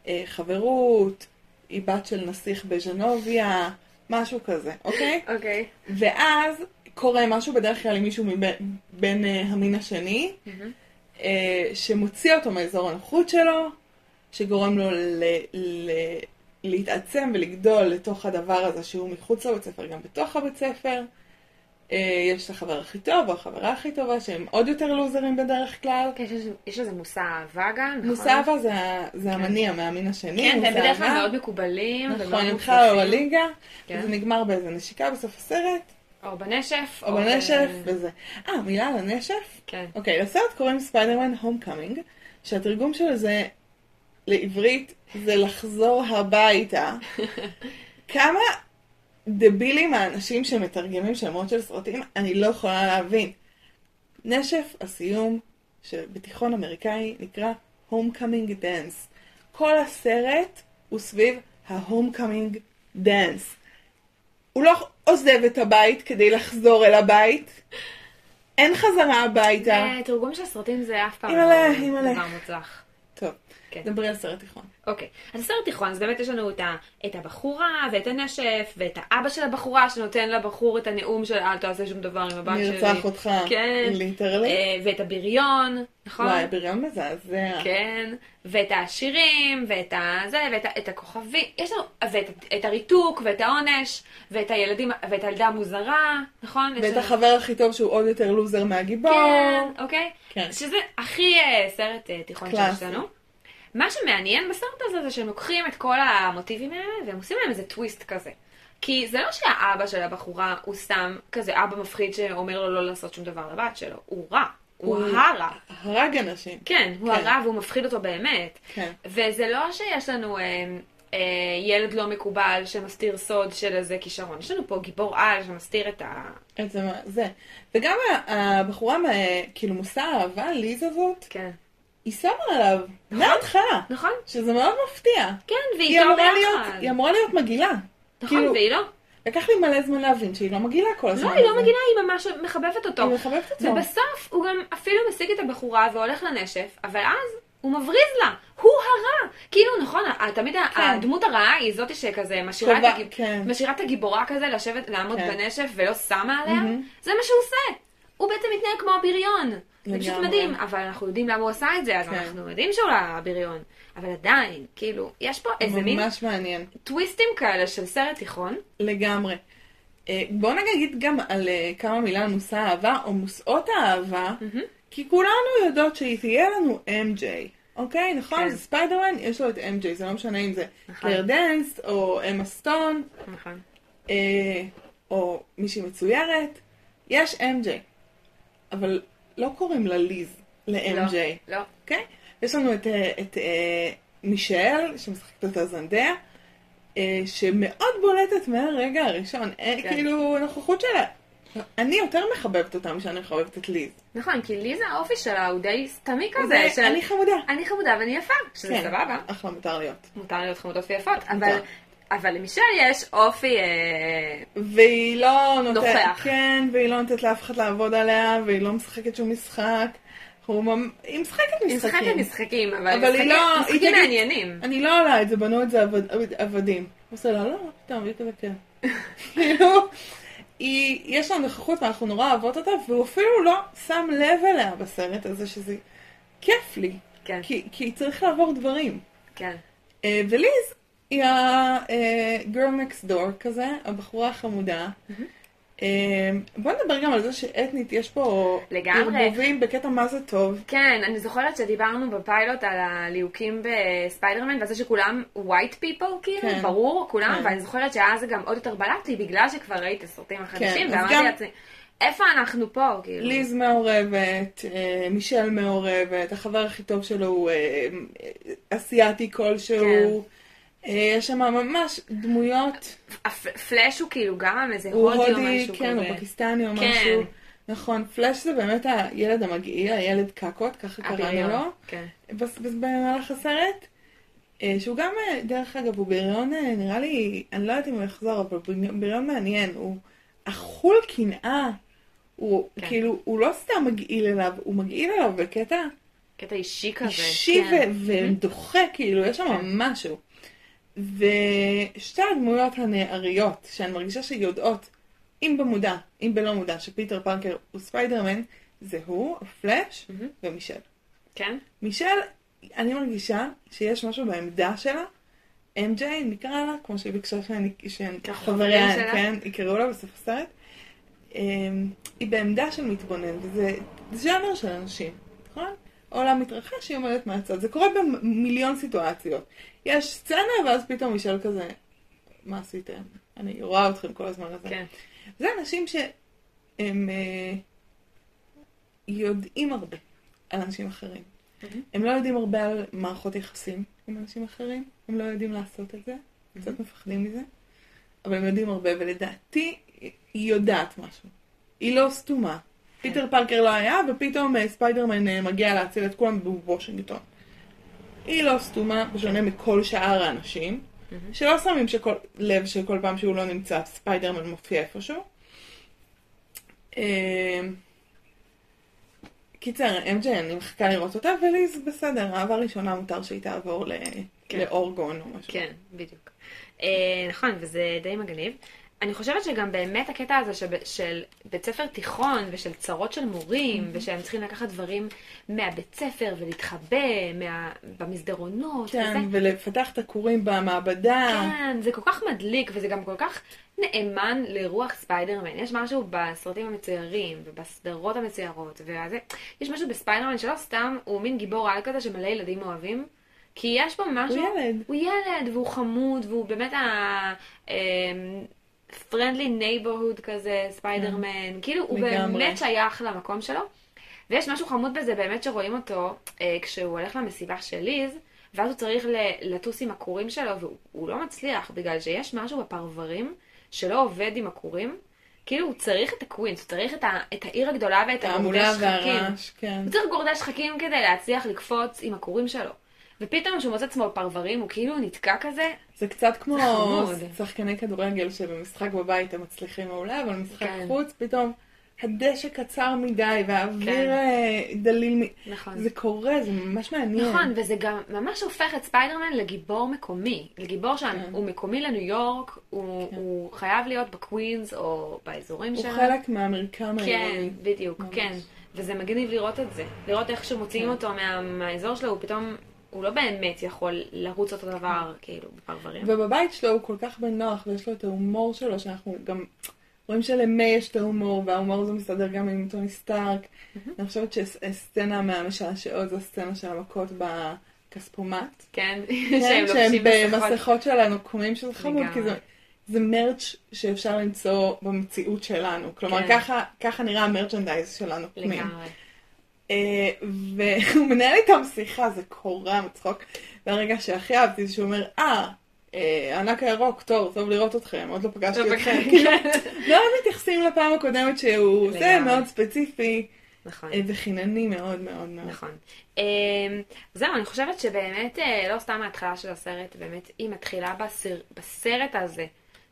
אה, חברות, היא בת של נסיך בז'נוביה, משהו כזה, אוקיי? אוקיי. ואז קורה משהו בדרך כלל עם מישהו מבין בין, אה, המין השני. אה, שמוציא אותו מאזור הנוחות שלו, שגורם לו ל, ל, להתעצם ולגדול לתוך הדבר הזה שהוא מחוץ לבית ספר, גם בתוך הבית ספר. אה, יש את החבר הכי טוב או החברה הכי טובה, שהם עוד יותר לוזרים בדרך כלל. כן, יש יש לזה מושא אהבה גם, נכון? מושא אהבה זה, זה המניע מהמין השני. כן, מושא בדרך כלל. מאוד מקובלים. נכון, הם בכלל מוצלחים. בליגה, כן. וזה נגמר באיזה נשיקה בסוף הסרט, או בנשף. או בנשף ב- וזה. אה, מילה על הנשף? כן. אוקיי, לסרט קוראים ספיידרמן הומקאמינג, שהתרגום של זה לעברית זה לחזור הביתה. *laughs* כמה דבילים האנשים שמתרגמים שמות של סרטים, אני לא יכולה להבין. נשף הסיום שבתיכון אמריקאי נקרא homecoming dance. כל הסרט הוא סביב ה homecoming dance. הוא לא עוזב את הבית כדי לחזור אל הבית. אין חזרה הביתה. זה תרגום של סרטים זה אף פעם לא. דבר מוצלח. טוב, כן. דברי על סרט תיכון. אוקיי, אז סרט תיכון, אז באמת יש לנו את, ה, את הבחורה ואת הנשף ואת האבא של הבחורה שנותן לבחור את הנאום של אל תעשה שום דבר עם הבת שלי. ארצח אותך, כן. literally. אה, ואת הבריון, נכון? וואי, הבריון מזעזע. כן, ואת העשירים, ואת הזה, ואת את הכוכבים, יש לנו, ואת את הריתוק, ואת העונש, ואת הילדים, ואת הילדה המוזרה, נכון? ואת לנו- החבר הכי טוב שהוא עוד יותר לוזר מהגיבור. כן, אוקיי? כן. שזה הכי אה, סרט אה, תיכון. שיש לנו. מה שמעניין בסרט הזה זה שהם לוקחים את כל המוטיבים האלה והם עושים להם איזה טוויסט כזה. כי זה לא שהאבא של הבחורה הוא סתם כזה אבא מפחיד שאומר לו לא לעשות שום דבר לבת שלו, הוא רע, הוא הוא- הרע. הרג אנשים. כן, הוא כן. הרע והוא מפחיד אותו באמת. כן. וזה לא שיש לנו אה, אה, ילד לא מקובל שמסתיר סוד של איזה כישרון, יש לנו פה גיבור על שמסתיר את ה... את זה, זה. וגם הבחורה, מה- כאילו מושא האהבה, ליז הזאת, כן. היא שמה עליו מההתחלה. נכון? שזה מאוד מפתיע. כן, היא והיא להיות, ביחד. היא אמורה להיות מגעילה. נכון, כאילו- והיא לא. לקח לי מלא זמן להבין שהיא לא מגעילה כל הזמן. לא, היא לא. מגינה, היא ממש מחבבת אותו. היא מחבבת אותו. ובסוף הוא גם אפילו משיג את הבחורה והולך לנשף, אבל אז הוא מבריז לה, הוא הרע. כאילו, נכון, תמיד כן. הדמות הרעה היא זאתי שכזה משאירה את, קובע- הגיב... כן. משאירה את הגיבורה כזה לשבת, לעמוד כן. בנשף ולא שמה עליה, מהמם. זה מה שהוא עושה. הוא בעצם מתנהג כמו הבריון. זה פשוט. מדהים, אבל אנחנו יודעים למה הוא עשה את זה, אז כן. אנחנו יודעים שהוא לא הבריון. אבל עדיין, כאילו, יש פה איזה מין ממש מעניין. טוויסטים כאלה של סרט תיכון. לגמרי. אה, בואו נגיד גם על אה, כמה מילה על מושא האהבה, או מושאות האהבה, כי כולנו יודעות שהיא תהיה לנו MJ, אוקיי? נכון? כן. ספיידרמן, יש לו את MJ, זה לא משנה אם זה נכון. קלר דנס, או אמה סטון, נכון. אה, או מישהי מצוירת, יש MJ. אבל לא קוראים לה ליז, ל-MJ. לא. אוקיי? יש לנו את, אה, את אה, מישל, שמשחקת אותה זנדיה, אה, שמאוד בולטת מהרגע הראשון. כן. כאילו, הנוכחות שלה. אני יותר מחבבת אותה משאני מחבבת את ליז. נכון, כי לי זה האופי שלה, הוא די סתמי כזה. זה, של- אני חמודה. אני חמודה ואני יפה, שזה כן, סבבה. אחלה, מותר להיות. מותר להיות חמודות ויפות, מותר. אבל למישל יש אופי... אה, והיא לא נותנת, נוכח. כן, והיא לא נותנת לאף אחד לעבוד עליה, והיא לא משחקת שום משחק. הוא ממ- היא משחקת היא משחקת משחקים. משחקים, אבל, אבל משחקים- לא- היא משחקים תגיד- מעניינים. אני לא עולה את זה, בנו את זה עבד- עבד- עבדים. הוא עושה לה, לא, פתאום, היא כזה כן. כאילו, יש לה נוכחות ואנחנו נורא אוהבות אותה, והוא אפילו לא שם לב אליה בסרט הזה, שזה כיף לי. כן, כי, כי צריך לעבור דברים. כן. אה, וליז היא ה-girl next door כזה, הבחורה החמודה. אה, בוא נדבר גם על זה שאתנית, יש פה. ערבובים בקטע מה זה טוב. כן, אני זוכרת שדיברנו בפיילוט על הליהוקים בספיידרמן, ועל זה שכולם white people, כאילו, כן. ברור, כולם, כן. ואני זוכרת שאז זה גם עוד יותר בלט לי, בגלל שכבר ראיתי את הסרטים החדשים, אז ואמרתי גם- לעצמי, איפה אנחנו פה, כאילו? ליז מעורבת, אה, מישל מעורבת, החבר הכי טוב שלו הוא אה, אה, אסיאתי כלשהו. אה, יש שם ממש דמויות, פלאש הוא כאילו גם איזה הוא הודי או הודי, משהו כן, כזה. הוא פקיסטני או כן. משהו. נכון, פלאש זה באמת הילד המגעיל, הילד קקות, ככה קראנו לו, כן. במהלך הסרט. אה, שהוא גם, אה, דרך אגב, הוא בריון, אה, נראה לי, אני לא יודעת אם הוא יחזור, אבל הוא בריון מעניין. הוא אכול קנאה. הוא כן. כאילו, הוא לא סתם מגעיל אליו, הוא מגעיל אליו בקטע קטע אישי כזה. אישי כן. ודוחה, כאילו, יש שם כן. משהו. ושתי הדמויות הנעריות, שאני מרגישה שיודעות, אם במודע, אם בלא מודע, שפיטר פארקר הוא ספיידרמן, זה הוא, הפלאש מהמם. ומישל. כן? מישל, אני מרגישה שיש משהו בעמדה שלה. MJ, נקרא לה, כמו שהיא ביקשה שחבריה. כן, יקראו לה בסוף הסרט. אמ, היא בעמדה של מתבונן, וזה זה ז'אנר של אנשים, נכון? העולם מתרחש, היא עומדת מהצד. זה קורה במיליון סיטואציות. יש סצנה, ואז פתאום מישל כזה, מה עשיתם? אני רואה אתכם כל הזמן הזה. כן. זה אנשים שהם אה, יודעים הרבה על אנשים אחרים. מהמם. הם לא יודעים הרבה על מערכות יחסים עם אנשים אחרים, הם לא יודעים לעשות את זה, קצת מפחדים מזה, אבל הם יודעים הרבה, ולדעתי היא יודעת משהו. היא לא סתומה. פיטר פארקר לא היה, ופתאום אה, ספיידרמן אה, מגיע להציל את כולם בוושינגטון. היא לא סתומה, בשונה מכל שאר האנשים. שלא שמים שכל, לב שכל פעם שהוא לא נמצא, ספיידרמן מופיע איפשהו. אה, קיצר, MJ, אני מחכה לראות אותה, וליז בסדר, אהבה ראשונה מותר שהיא תעבור ל... כן. לאורגון או משהו. כן, בדיוק. אה, נכון, וזה די מגניב. אני חושבת שגם באמת הקטע הזה שב, של בית ספר תיכון ושל צרות של מורים, ושהם צריכים לקחת דברים מהבית ספר ולהתחבא מה, במסדרונות כן, וזה. ולפתח את הקורים במעבדה. כן, זה כל כך מדליק, וזה גם כל כך נאמן לרוח ספיידרמן. יש משהו בסרטים המצוירים, ובסדרות המצוירות, וזה, יש משהו בספיידרמן שלא סתם, הוא מין גיבור על כזה שמלא ילדים אוהבים. כי יש פה משהו... הוא ילד. הוא ילד, והוא חמוד, והוא באמת ה... friendly neighborhood כזה, ספיידרמן. כאילו, הוא. באמת שייך למקום שלו. ויש משהו חמוד בזה באמת שרואים אותו אה, כשהוא הולך למסיבה של ליז, ואז הוא צריך לטוס עם הכורים שלו, והוא לא מצליח, בגלל שיש משהו בפרברים שלא עובד עם הכורים. כאילו, הוא צריך את הקווינס, הוא צריך את, ה- את העיר הגדולה ואת הגורדי ההמולה שחקים. והרעש, כן. הוא צריך גורדי שחקים כדי להצליח לקפוץ עם הכורים שלו. ופתאום כשהוא מוצא עצמו בפרברים, הוא כאילו נתקע כזה. זה קצת כמו. שחקני כדורגל שבמשחק בבית הם מצליחים מעולה, אבל במשחק כן. חוץ פתאום הדשא קצר מדי והאוויר כן. אה, דליל מ... נכון. זה קורה, זה ממש מעניין. נכון, וזה גם ממש הופך את ספיידרמן לגיבור מקומי. לגיבור כן. שהוא מקומי לניו יורק, הוא, הוא חייב להיות בקווינס או באזורים הוא שלנו. חלק מהמרקם כן, העירוני. בדיוק, ממש. כן. וזה מגניב לראות את זה. לראות איך שמוציאים כן. אותו מה, מהאזור שלו, הוא פתאום, הוא לא באמת יכול לרוץ אותו דבר, כאילו, בפרברים. ובבית שלו הוא כל כך בנוח, ויש לו את ההומור שלו, שאנחנו גם רואים שלמיי יש את ההומור, וההומור הזה מסתדר גם עם טוני סטארק. אני חושבת שהסצנה מהמשעשעות זו הסצנה של המכות בכספומט. כן, *laughs* כן, שהם שהם לובשים מסכות. במסכות של הנוקמים שזה חמוד, כי זה. זה מרץ' שאפשר למצוא במציאות שלנו. כלומר, כן. ככה, ככה נראה המרצ'נדייז של הנוקמים. לגמרי. אה, והוא *laughs* מנהל איתם שיחה, זה קורע מצחוק. והרגע שהכי אהבתי זה שהוא אומר, אה, אה, הענק הירוק, טוב, טוב לראות אתכם, עוד לא פגשתי לא אתכם. כאילו, מאוד מתייחסים לפעם הקודמת שהוא, זה. מאוד ספציפי נכון. אה, וחינני מאוד מאוד מאוד. נכון. זהו, אני חושבת שבאמת, לא סתם ההתחלה של הסרט, באמת, היא מתחילה בסר, בסרט הזה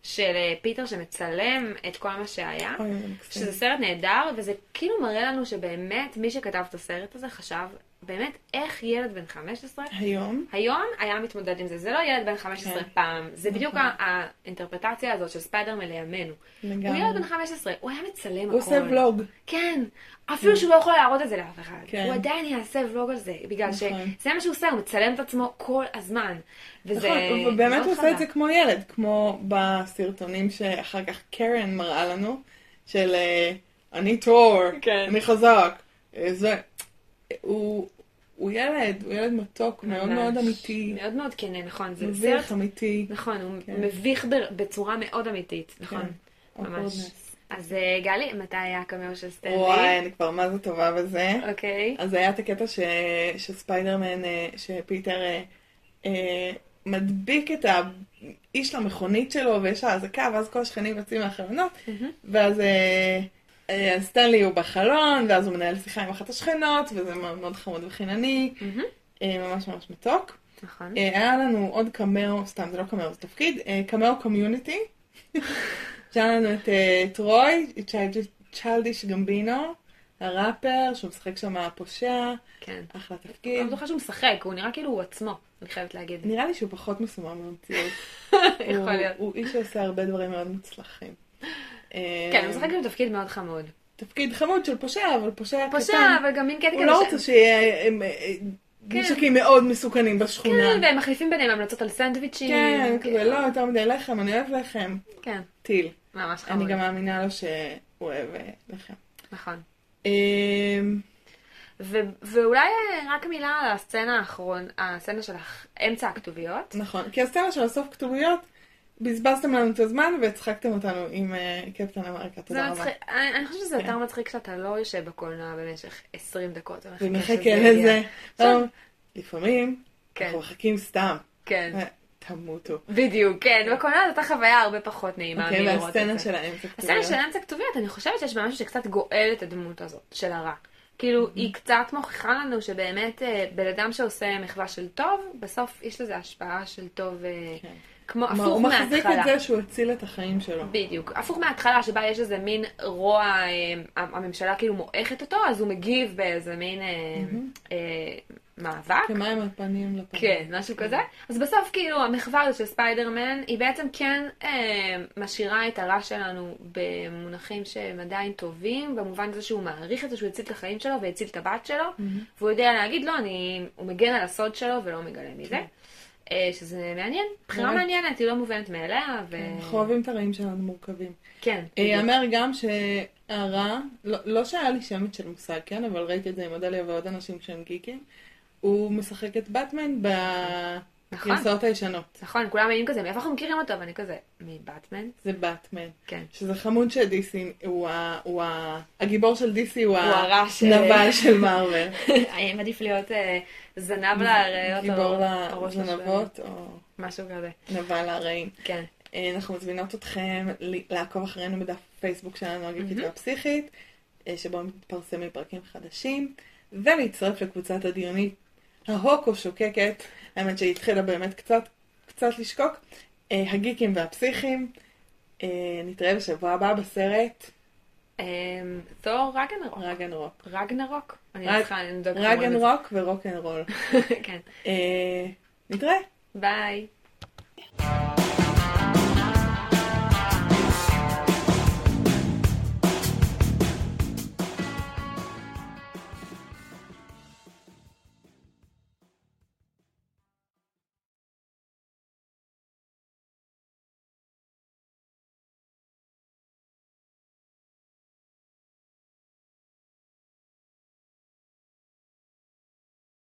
של אה, פיטר שמצלם את כל מה שהיה, אוי. שזה סרט נהדר, וזה כאילו מראה לנו שבאמת מי שכתב את הסרט הזה חשב באמת איך ילד בן 15 היום, היום היה מתמודד עם זה. זה לא ילד בן 15 כן. פעם, זה בדיוק נכון. ה- האינטרפרטציה הזאת של ספיידרמן לימינו. הוא לגמרי. ילד בן 15, הוא היה מצלם הכל. הוא עושה ולוג. כן, אפילו שהוא לא יכול להראות את זה לאף אחד. כן. הוא עדיין יעשה ולוג על זה, בגלל נכון. שזה מה שהוא עושה, הוא מצלם את עצמו כל הזמן. וזה נכון, הוא עושה את. זה כמו ילד, כמו בסרטונים שאחר כך קרן מראה לנו, של אה, אני תור, כן. אני חזק, אה, זה, הוא, הוא ילד, הוא ילד מתוק, מאוד ממש. מאוד אמיתי, מאוד מאוד כן, נכון. זה מביך סרט, אמיתי. נכון, הוא כן. מביך ב- בצורה מאוד אמיתית, נכון. כן, ממש. אז אה, גלי, מתי היה הקמאו של סטנלי? וואי, אני כבר מה זה טובה בזה. אוקיי. אז היה את הקטע ש... שספיידרמן, אה, שפיטר אה, אה, מדביק את האיש למכונית שלו ויש לה אזעקה, ואז כל השכנים יוצאים מהחלונות, ואז אה, אה, אז סטנלי הוא בחלון, ואז הוא מנהל שיחה עם אחת השכנות, וזה מאוד מאוד חמוד וחינני. אה, ממש ממש מתוק. נכון. אה, היה לנו עוד קמאו, סתם זה לא קמאו, זה תפקיד, אה, קמאו קומיוניטי. *laughs* שהיה לנו את אה, טרוי, את צ'יילדיש גמבינו, הראפר, שהוא משחק שם פושע, כן. אחלה אני תפקיד. לא זוכרת שהוא משחק, הוא נראה כאילו הוא עצמו, אני חייבת להגיד. נראה לי שהוא פחות מסומם במציאות. *laughs* יכול להיות. הוא איש שעושה הרבה דברים מאוד מוצלחים. אה, כן, הוא משחק גם תפקיד מאוד חמוד. תפקיד חמוד של פושע, אבל פושע קטן. פושע, אבל גם מין קטע הוא כזה לא ש- רוצה שיהיה אה, אה, כן. נשקים מאוד מסוכנים בשכונה. כן, והם מחליפים ביניהם המלצות על סנדוויצ'ים. כן, כזה לא יותר מדי לחם, אני אוהב לחם. כן, טיל. ממש אני חמוד. גם מאמינה לו שהוא אוהב לחם. נכון. אמ, ו- ואולי רק מילה על הסצנה האחרון, הסצנה של אמצע הכתוביות. נכון, כי הסצנה של הסוף כתוביות, בזבזתם לנו את הזמן והצחקתם אותנו עם אה, קפטן אמריקה, תודה רבה. מצחיק, אני אני חושבת שזה כן. יותר מצחיק שאתה לא יושב בקולנוע במשך 20 דקות. ומחכה. לזה. לפעמים כן, אנחנו מחכים סתם. כן, אה, תמותו. בדיוק, כן, בקולנוע זאת חוויה הרבה פחות נעימה אוקיי, מלראות את והסצנה זה. של האמצע הסצנה כתוביות. של אמצע כתוביות, אני חושבת שיש בה משהו שקצת גואל את הדמות הזאת, של הרע. כאילו, היא קצת מוכיחה לנו שבאמת אה, בן אדם שעושה מחווה של טוב, בסוף יש לזה השפעה של טוב, כן. כמו הפוך הוא מחזיק מההתחלה. את זה שהוא הציל את החיים שלו. בדיוק. הפוך מההתחלה שבה יש איזה מין רוע, אה, הממשלה כאילו מועכת אותו, אז הוא מגיב באיזה מין אה, אה, מאבק. כמים על פנים לפנים. כן, משהו כזה. אז בסוף כאילו המחווה הזאת של ספיידרמן, היא בעצם כן אה, משאירה את הרע שלנו במונחים שהם עדיין טובים, במובן הזה שהוא מעריך את זה שהוא הציל את החיים שלו והציל את הבת שלו, והוא יודע להגיד לא, אני, הוא מגן על הסוד שלו ולא מגלה מזה. אה, שזה מעניין, בחירה. מעניינת, היא לא מובנת מאליה, ו... אנחנו אוהבים את הרעים שלנו מורכבים. כן. אה, בדיוק. יאמר גם שהרע, לא- לא שהיה לי שמץ של מושג, כן, אבל ראיתי את זה עם אודליה ועוד אנשים שהם גיקים, הוא משחק את באטמן נכון. בגרסאות הישנות. נכון, כולם היינו כזה, מאיפה אנחנו מכירים אותו? ואני כזה, מבטמן? זה באטמן. כן. שזה חמוד שדיסי, הוא, ה, הוא ה, הגיבור של דיסי הוא, הנבל של מארוול. *laughs* האם עדיף להיות אה, זנב לאריות גיבור או ראש לזנבות או משהו כזה. נבל להרעים. כן. אה, אנחנו מזמינות אתכם לעקוב אחרינו בדף פייסבוק שלנו, הגיקית והפסיכית, אה, שבו מתפרסמים פרקים חדשים, ולהצטרף לקבוצת הדיונית ההוקו שוקקת, האמת שהיא התחילה באמת קצת, קצת לשקוק. אה, הגיקים והפסיכים. אה, נתראה בשבוע הבא בסרט אמ, תור רגנרוק. רגנרוק. רגנרוק? אני צריכה לבדוק רגנרוק ורוקנרול. *laughs* כן. אה, נתראה. ביי.